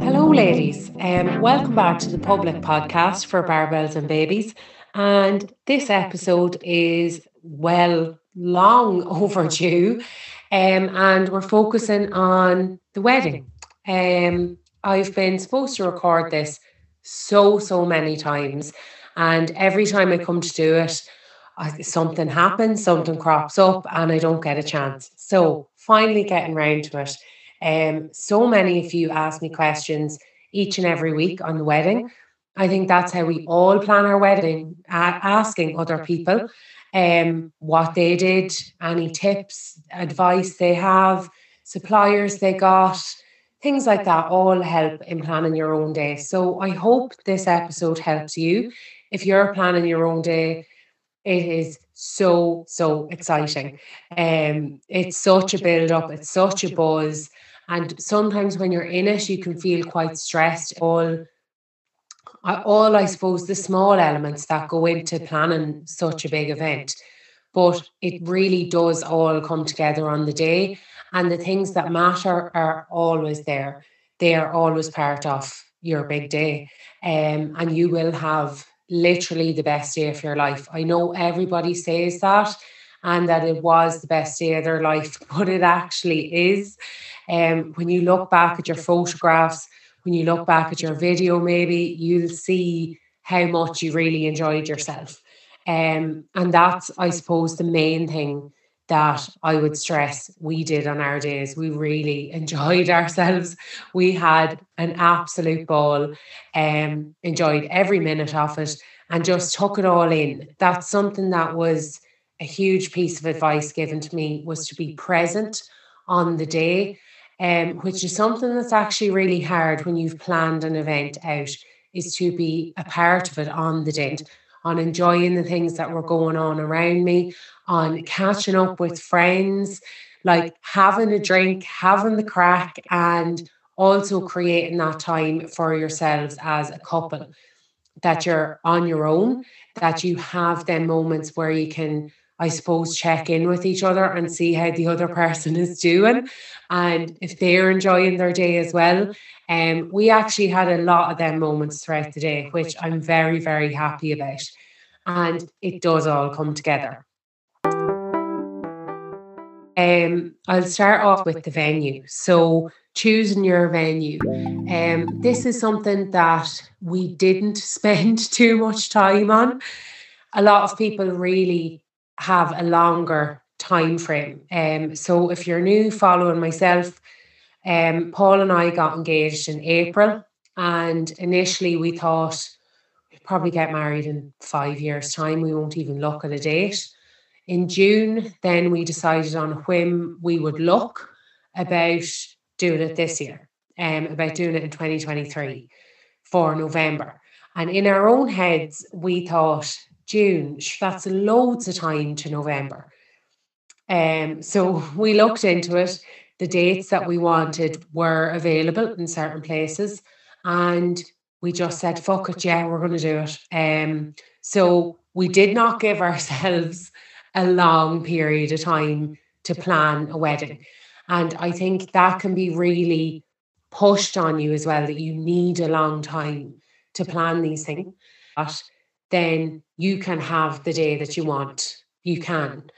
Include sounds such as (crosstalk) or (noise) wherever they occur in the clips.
Hello, ladies. Um, welcome back to the public podcast for Barbells and Babies. And this episode is well, long (laughs) overdue. Um, and we're focusing on the wedding. Um, I've been supposed to record this so, so many times. And every time I come to do it, I, something happens, something crops up, and I don't get a chance. So, finally getting round to it. Um, so many of you ask me questions each and every week on the wedding. I think that's how we all plan our wedding, asking other people um, what they did, any tips, advice they have, suppliers they got, things like that all help in planning your own day. So I hope this episode helps you. If you're planning your own day, it is so, so exciting. Um, it's such a build up, it's such a buzz. And sometimes when you're in it, you can feel quite stressed. All, all I suppose, the small elements that go into planning such a big event. But it really does all come together on the day. And the things that matter are always there. They are always part of your big day. Um, and you will have literally the best day of your life. I know everybody says that and that it was the best day of their life, (laughs) but it actually is. Um, when you look back at your photographs, when you look back at your video, maybe you'll see how much you really enjoyed yourself. Um, and that's, I suppose, the main thing that I would stress we did on our days. We really enjoyed (laughs) ourselves. We had an absolute ball, um, enjoyed every minute of it, and just took it all in. That's something that was a huge piece of advice given to me was to be present on the day, um, which is something that's actually really hard when you've planned an event out, is to be a part of it on the day on enjoying the things that were going on around me, on catching up with friends, like having a drink, having the crack, and also creating that time for yourselves as a couple that you're on your own, that you have them moments where you can, I suppose, check in with each other and see how the other person is doing and if they're enjoying their day as well. And um, we actually had a lot of them moments throughout the day, which I'm very, very happy about. And it does all come together. Um, I'll start off with the venue. So, choosing your venue. Um, this is something that we didn't (laughs) spend too much time on. A lot of people really have a longer time frame. Um, so, if you're new following myself, um, Paul and I got engaged in April, and initially we thought we'd probably get married in five years' time. We won't even look at a date in June, then we decided on whim we would look about doing it this year, um, about doing it in 2023 for November. And in our own heads, we thought June, that's loads of time to November. Um, so (laughs) we looked into it. The dates that we wanted were available in certain places, and we just said, "Fuck it, yeah, we're going to do it." Um, so we did not give (laughs) ourselves a long period of time to plan a wedding. And I think that can be really pushed on you as well that you need a long time to plan these things. But then you can have the day that you want. You can.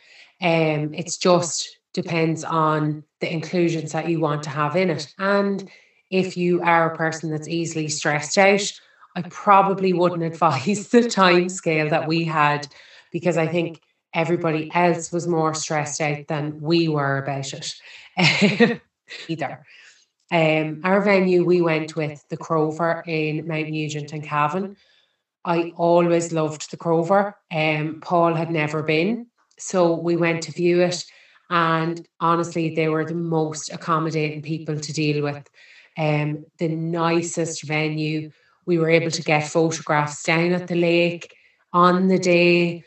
Um, it's just depends on the inclusions that you want to have in it. And if you are a person that's easily stressed out, I probably wouldn't advise (laughs) the time scale that we had because I think everybody else was more stressed out than we were about it (laughs) either. Um, our venue, we went with the Crover in Mount Nugent and Cavan. I always loved the Crover. Um, Paul had never been, so we went to view it, and honestly, they were the most accommodating people to deal with. Um, the nicest venue. We were able to get photographs down at the lake on the day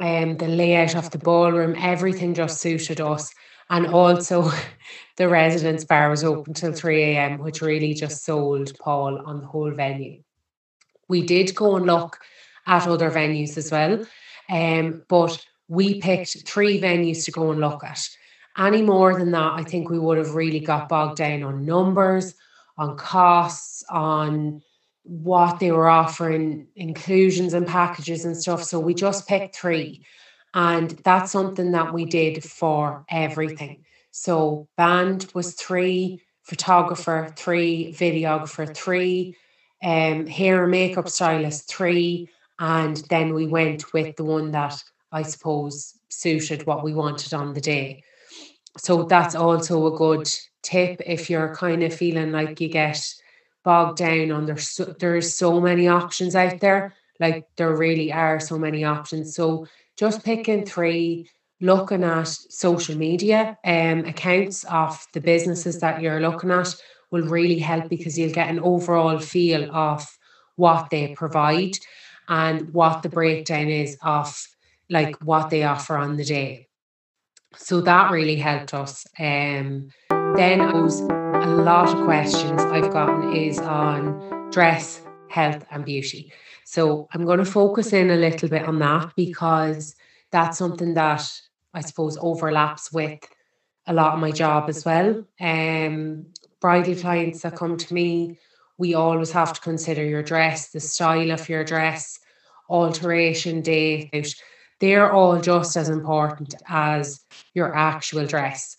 um, the layout of the ballroom, everything just suited us. And also, (laughs) the residence bar was open till 3 a.m., which really just sold Paul on the whole venue. We did go and look at other venues as well, um, but we picked three venues to go and look at. Any more than that, I think we would have really got bogged down on numbers, on costs, on what they were offering, inclusions and packages and stuff. So we just picked three. And that's something that we did for everything. So band was three, photographer three, videographer three, um, hair and makeup stylist three, and then we went with the one that I suppose suited what we wanted on the day. So that's also a good tip if you're kind of feeling like you get bogged down on there's so, there's so many options out there. Like there really are so many options. So just picking three, looking at social media um, accounts of the businesses that you're looking at will really help because you'll get an overall feel of what they provide and what the breakdown is of like what they offer on the day. So that really helped us. Um, then I was a lot of questions I've gotten is on dress, health, and beauty. So I'm going to focus in a little bit on that because that's something that I suppose overlaps with a lot of my job as well. Um, bridal clients that come to me, we always have to consider your dress, the style of your dress, alteration date. They're all just as important as your actual dress.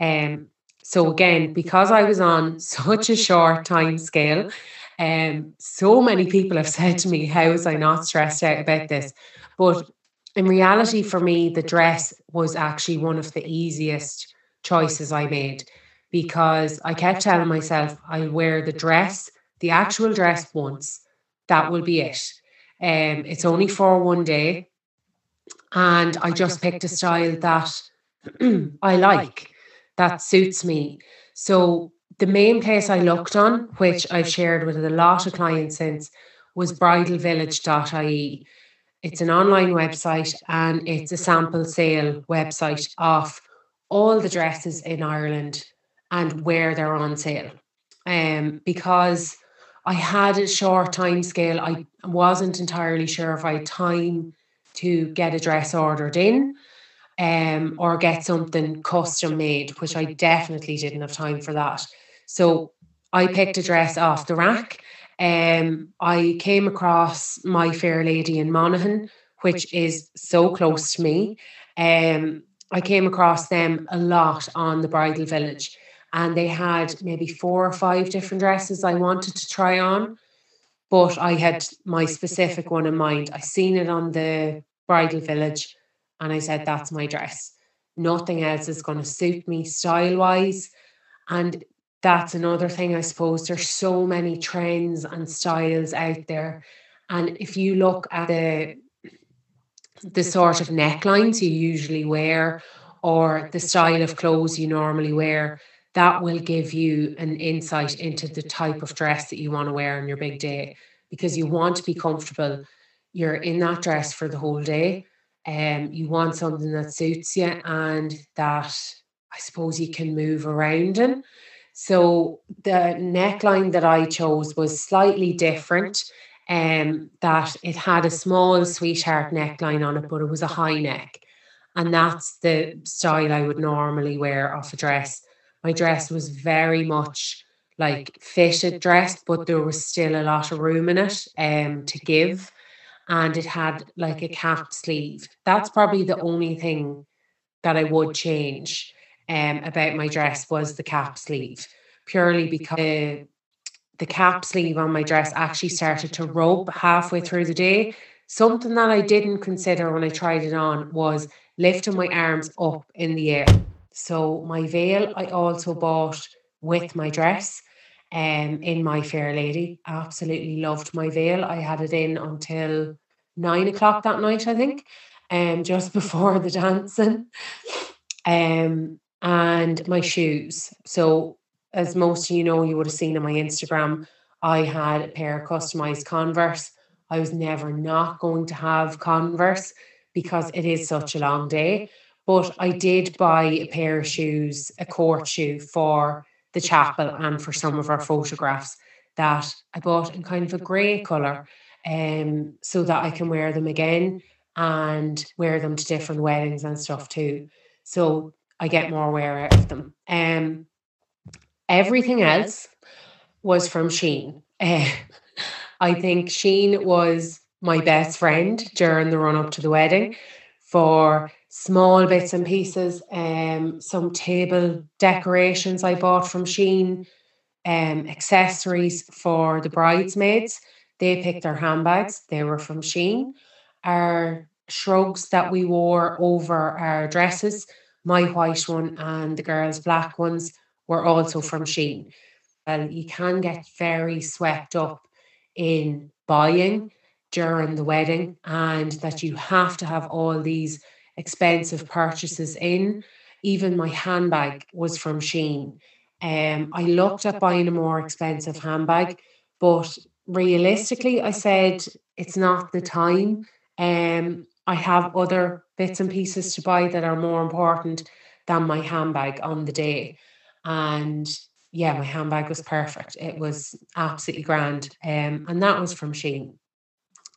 Um, so again, because I was on (laughs) such a short time scale, um, so many people have said to me, How was I not stressed out about this? But in reality, for me, the dress was actually one of the easiest choices I made because I kept telling myself, I'll wear the dress, the actual dress once. That will be it. Um, it's only for one day. And I just picked a style that I like that suits me. So the main place I looked on, which I've shared with a lot of clients since, was bridalvillage.ie. It's an online website and it's a sample sale website of all the dresses in Ireland and where they're on sale. Um, because I had a short time scale, I wasn't entirely sure if I had time to get a dress ordered in um, or get something custom made, which I definitely didn't have time for that. So I picked a dress off the rack. Um, I came across My Fair Lady in Monaghan, which is so close to me. Um, I came across them a lot on the Bridal Village, and they had maybe four or five different dresses I wanted to try on, but I had my specific one in mind. I seen it on the Bridal Village and I said, that's my dress. Nothing else is going to suit me style wise. And that's another thing, I suppose. There's so many trends and styles out there. And if you look at the the sort of necklines you usually wear or the style of clothes you normally wear, that will give you an insight into the type of dress that you want to wear on your big day because you want to be comfortable. You're in that dress for the whole day um, you want something that suits you and that I suppose you can move around in. So the neckline that I chose was slightly different. Um, that it had a small sweetheart neckline on it, but it was a high neck. And that's the style I would normally wear off a dress. My dress was very much like fitted dress, but there was still a lot of room in it um, to give and it had like a cap sleeve. That's probably the only thing that I would change um, about my dress was the cap sleeve, purely because the cap sleeve on my dress actually started to rub halfway through the day. Something that I didn't consider when I tried it on was lifting my arms up in the air. So my veil I also bought with my dress um, in My Fair Lady. Absolutely loved my veil. I had it in until nine o'clock that night, I think, um, just (laughs) before the dancing. Um, and my shoes. So, as most of you know, you would have seen on my Instagram, I had a pair of customized Converse. I was never not going to have Converse because it is such a long day. But I did buy a pair of shoes, a court shoe for the chapel and for some of our photographs that I bought in kind of a grey colour um, so that I can wear them again and wear them to different weddings and stuff too. So I get more wear out of them. Um, everything else was from Shein. Uh, (laughs) I think Shein was my best friend during the run up to the wedding for small bits and pieces. Um, some table decorations I bought from Shein, um, accessories for the bridesmaids. They picked their handbags, they were from Shein. Our shrugs that we wore over our dresses, my white one and the girls' black ones, were also from Shein. Well, you can get very swept up in buying during the wedding and that you have to have all these expensive purchases in. Even my handbag was from Shein. Um, I looked at buying a more expensive handbag, but realistically, I said it's not the time. Um, I have other bits and pieces to buy that are more important than my handbag on the day. And yeah, my handbag was perfect. It was absolutely grand. Um, and that was from Shein.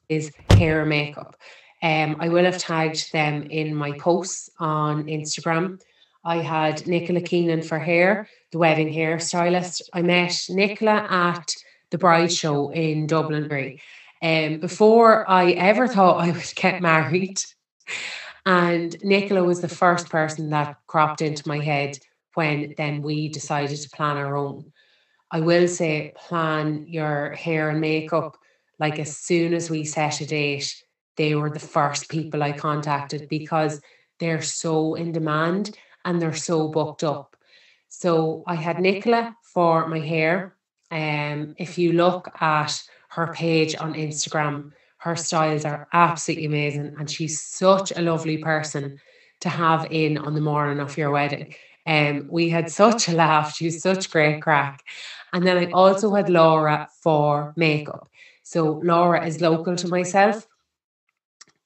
Is hair and makeup. Um, I will have tagged them in my posts on Instagram. I had Nicola Keenan for hair, the wedding hair stylist. I met Nicola at the Bride Show in Dublin. Um, before I ever thought I would get married. And Nicola was the first person that cropped into my head when then we decided to plan our own. I will say, plan your hair and makeup like as soon as we set a date, they were the first people I contacted because they're so in demand and they're so booked up. So I had Nicola for my hair. Um, if you look at her page on Instagram, her styles are absolutely amazing, and she's such a lovely person to have in on the morning of your wedding. Um, we had such a laugh. She was such great crack. And then I also had Laura for makeup. So Laura is local to myself.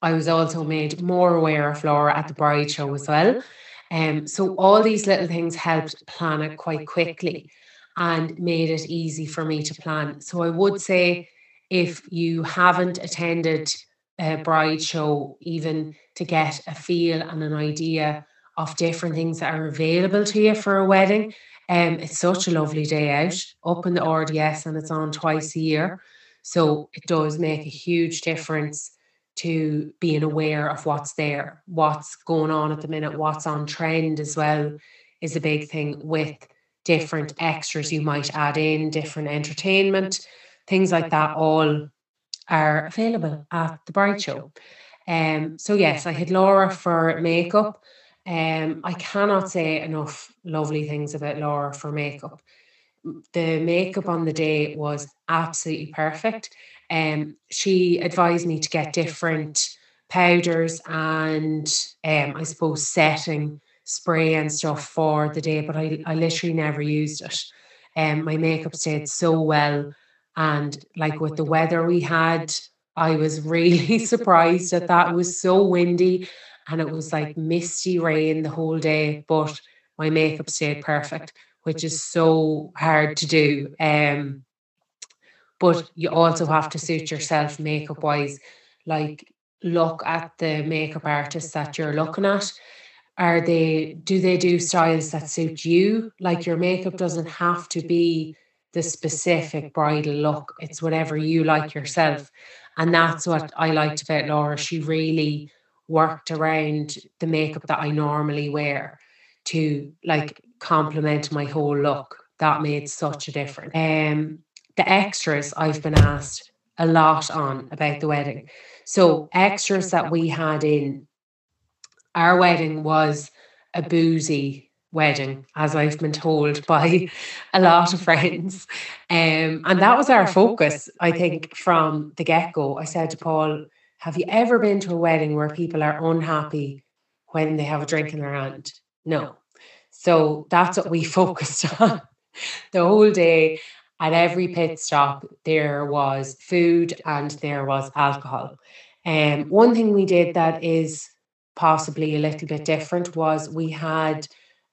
I was also made more aware of Laura at the bride show as well. Um, so all these little things helped plan it quite quickly and made it easy for me to plan. So I would say if you haven't attended a bride show, even to get a feel and an idea of different things that are available to you for a wedding. Um, it's such a lovely day out up in the RDS and it's on twice a year. So it does make a huge difference to being aware of what's there, what's going on at the minute, what's on trend as well is a big thing with different extras you might add in, different entertainment, things like that all are available at the bride show. Um, so yes, I had Laura for makeup. Um, I cannot say enough lovely things about Laura for makeup. The makeup on the day was absolutely perfect. Um, she advised me to get different powders and um, I suppose setting spray and stuff for the day, but I, I literally never used it. Um, my makeup stayed so well. And like with the weather we had, I was (laughs) really surprised at that. It was so windy and it was like misty rain the whole day, but my makeup stayed perfect, which is so hard to do. Um, but you also have to suit yourself makeup wise. Like, look at the makeup artists that you're looking at. Are they, do they do styles that suit you? Like, your makeup doesn't have to be the specific bridal look, it's whatever you like yourself. And that's what I liked about Laura. She really worked around the makeup that I normally wear to like complement my whole look. That made such a difference. Um, the extras I've been asked a lot on about the wedding. So extras that we had in our wedding was a boozy wedding, as I've been told by (laughs) a lot of friends. Um, and that was our focus, I think, from the get go. I said to Paul, have you ever been to a wedding where people are unhappy when they have a drink in their hand? No. So that's what we (laughs) focused on the whole day. At every pit stop, there was food and there was alcohol. Um, one thing we did that is possibly a little bit different was we had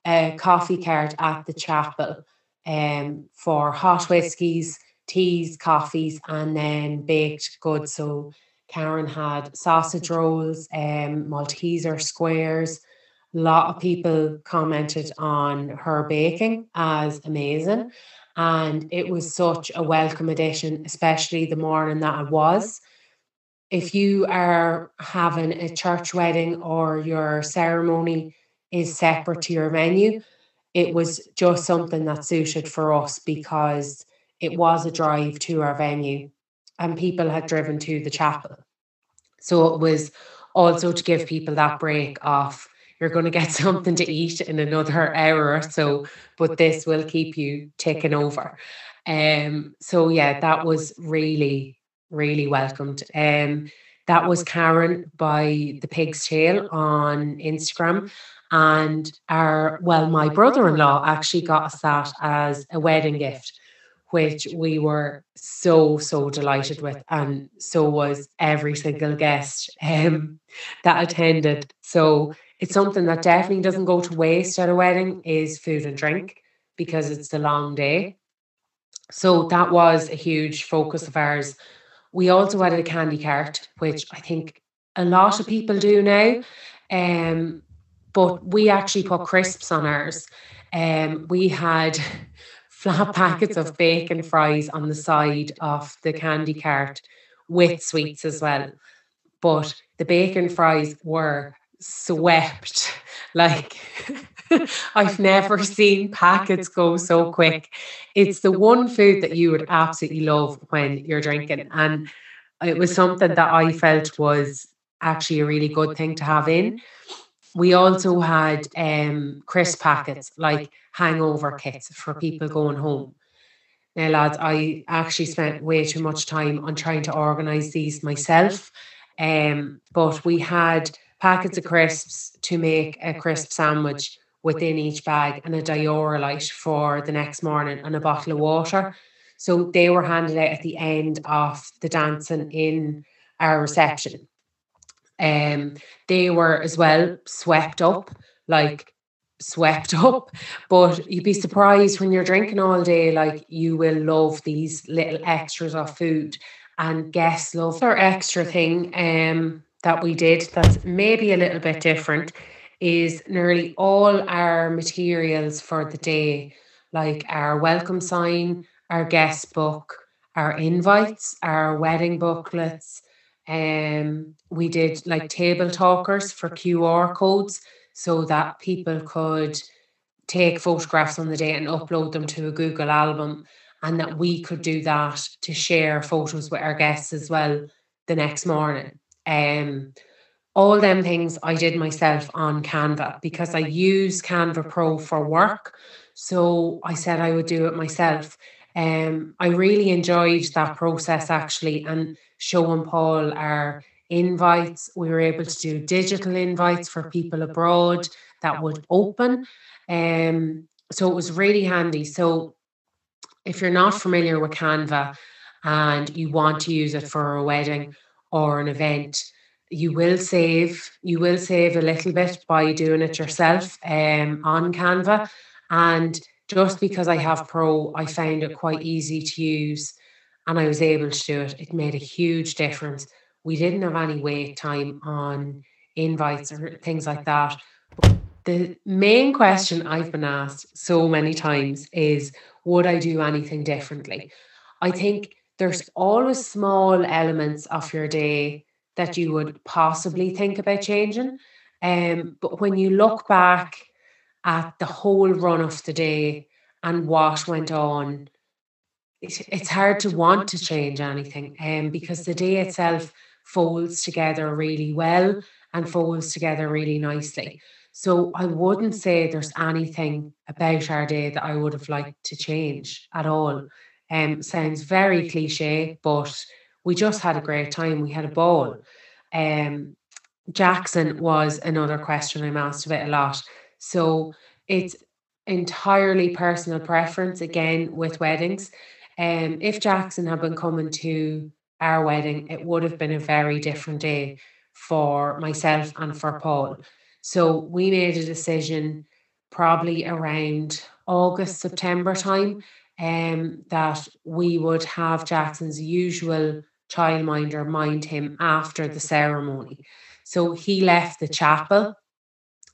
a coffee cart at the chapel um, for hot whiskies, teas, coffees, and then baked goods. So Karen had sausage rolls, um, Malteser squares, A lot of people commented on her baking as amazing. And it was such a welcome addition, especially the morning that it was. If you are having a church wedding or your ceremony is separate to your venue, it was just something that suited for us because it was a drive to our venue and people had driven to the chapel. So it was also to give people that break off you're going to get (laughs) something to eat in another hour or so, but this will keep you taking over. Um, so yeah, that was really, really welcomed. Um, that was Karen by the Pig's Tail on Instagram. And our, well, my brother in law actually got us that as a wedding gift, which we were so, so delighted with. And so was every single guest (laughs) um, that attended. So it's something that definitely doesn't go to waste at a wedding is food and drink because it's a long day. So that was a huge focus of ours. We also had a candy cart, which I think a lot of people do now. Um, but we actually put crisps on ours. Um, we had (laughs) flat packets of bacon fries on the side of the candy cart with sweets as well. But the bacon fries were swept. (laughs) Like (laughs) I've never seen packets go so quick. It's the one food that you would absolutely love when you're drinking. And it was something that I felt was actually a really good thing to have in. We also had um, crisp packets, like hangover kits for people going home. Now, lads, I actually spent way too much time on trying to organise these myself. Um, but we had packets of crisps to make a crisp sandwich within each bag and a Dioralyte for the next morning and a bottle of water. So they were handed out at the end of the dancing in our reception. Um, they were as well swept up, like swept (laughs) up. But you'd be surprised when you're drinking all day, like you will love these little extras of food. And guests love their extra thing um, that we did that's maybe a little bit different is nearly all our materials for the day, like our welcome sign, our guest book, our invites, our wedding booklets, um, we did like table talkers for QR codes so that people could take photographs on the day and upload them to a Google album, and that we could do that to share photos with our guests as well the next morning. Um, all them things I did myself on Canva because I use Canva Pro for work. So I said I would do it myself. Um, I really enjoyed that process actually, and showing Paul our invites. We were able to do digital invites for people abroad that would open. Um, so it was really handy. So if you're not familiar with Canva and you want to use it for a wedding or an event, you will save you will save a little bit by doing it yourself um, on Canva. And just because I have Pro, I found it quite easy to use and I was able to do it. It made a huge difference. We didn't have any wait time on invites or things like that. The main question I've been asked so many times is Would I do anything differently? I think there's always small elements of your day that you would possibly think about changing. Um, but when you look back at the whole run of the day and what went on, it's hard to want to change anything um, because the day itself folds together really well and folds together really nicely. So I wouldn't say there's anything about our day that I would have liked to change at all. Um, sounds very cliche, but we just had a great time. We had a ball. Um, Jackson was another question I'm asked about a lot. So it's entirely personal preference again with weddings. Um, if Jackson had been coming to our wedding, it would have been a very different day for myself and for Paul. So we made a decision probably around August, September time, um, that we would have Jackson's usual childminder mind him after the ceremony. So he left the chapel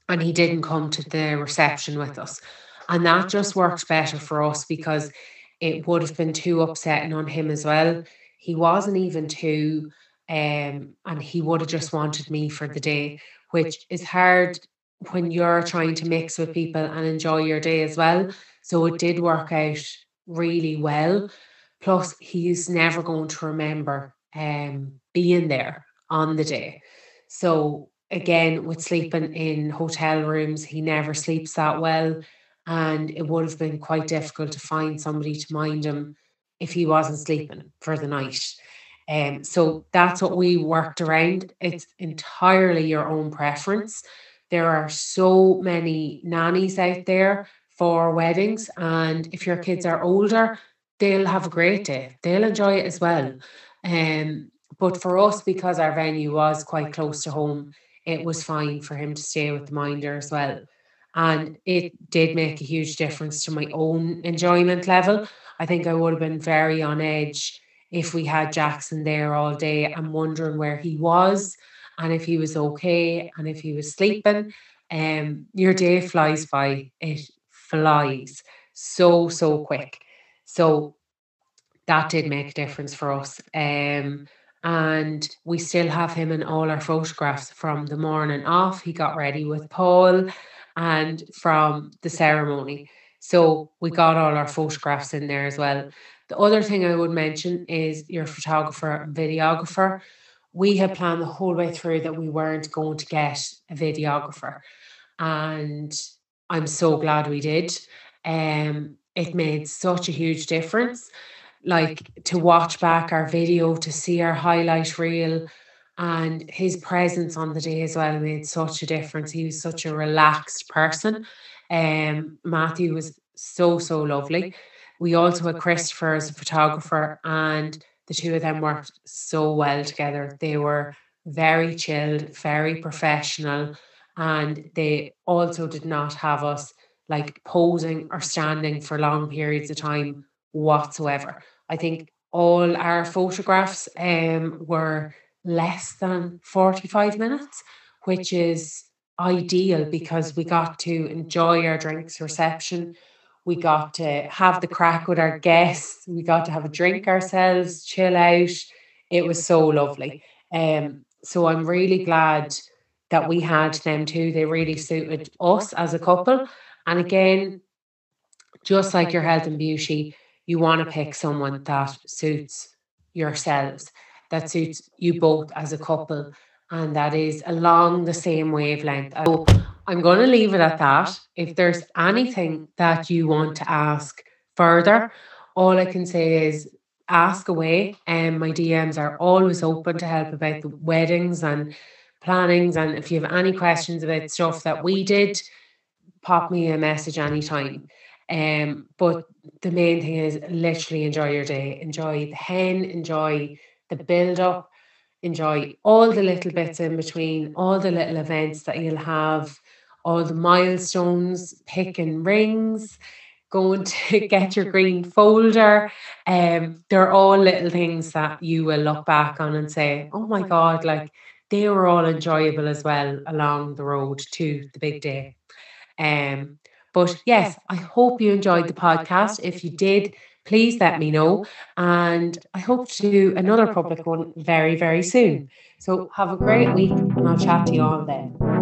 and he didn't come to the reception with us. And that just worked better for us because it would have been too upsetting on him as well. He wasn't even too, um, and he would have just wanted me for the day, which is hard when you're trying to mix with people and enjoy your day as well. So it did work out really well. Plus, he's never going to remember um, being there on the day. So again, with sleeping in hotel rooms, he never sleeps that well. And it would have been quite difficult to find somebody to mind him if he wasn't sleeping for the night. Um, so that's what we worked around. It's entirely your own preference. There are so many nannies out there for weddings, and if your kids are older, they'll have a great day. They'll enjoy it as well. Um, but for us, because our venue was quite close to home, it was fine for him to stay with the minder as well. And it did make a huge difference to my own enjoyment level. I think I would have been very on edge if we had Jackson there all day and wondering where he was and if he was okay and if he was sleeping. Um, your day flies by. It flies so, so quick. So that did make a difference for us. Um, and we still have him in all our photographs from the morning off. He got ready with Paul and from the ceremony. So we got all our photographs in there as well. The other thing I would mention is your photographer and videographer. We had planned the whole way through that we weren't going to get a videographer. And I'm so glad we did. Um, it made such a huge difference like to watch back our video, to see our highlight reel, and his presence on the day as well made such a difference. He was such a relaxed person. Um, Matthew was so so lovely. We also had Christopher as a photographer, and the two of them worked so well together. They were very chilled, very professional, and they also did not have us like posing or standing for long periods of time whatsoever. I think all our photographs um, were less than 45 minutes, which is ideal because we got to enjoy our drinks reception. We got to have the crack with our guests. We got to have a drink ourselves, chill out. It was so lovely. Um, so I'm really glad that we had them too. They really suited us as a couple. And again, just like your health and beauty, you want to pick someone that suits yourselves, that suits you both as a couple, and that is along the same wavelength. So I'm going to leave it at that. If there's anything that you want to ask further, all I can say is ask away. And um, my DMs are always open to help about the weddings and plannings. And if you have any questions about stuff that we did, pop me a message anytime. Um, but the main thing is literally enjoy your day, enjoy the hen, enjoy the build up, enjoy all the little bits in between, all the little events that you'll have, all the milestones, picking rings, going (laughs) to get your green folder. Um, they're all little things that you will look back on and say, oh my God, like they were all enjoyable as well along the road to the big day. Um, but yes, I hope you enjoyed the podcast. If you did, please let me know. And I hope to do another public one very, very soon. So have a great week and I'll chat to you all then.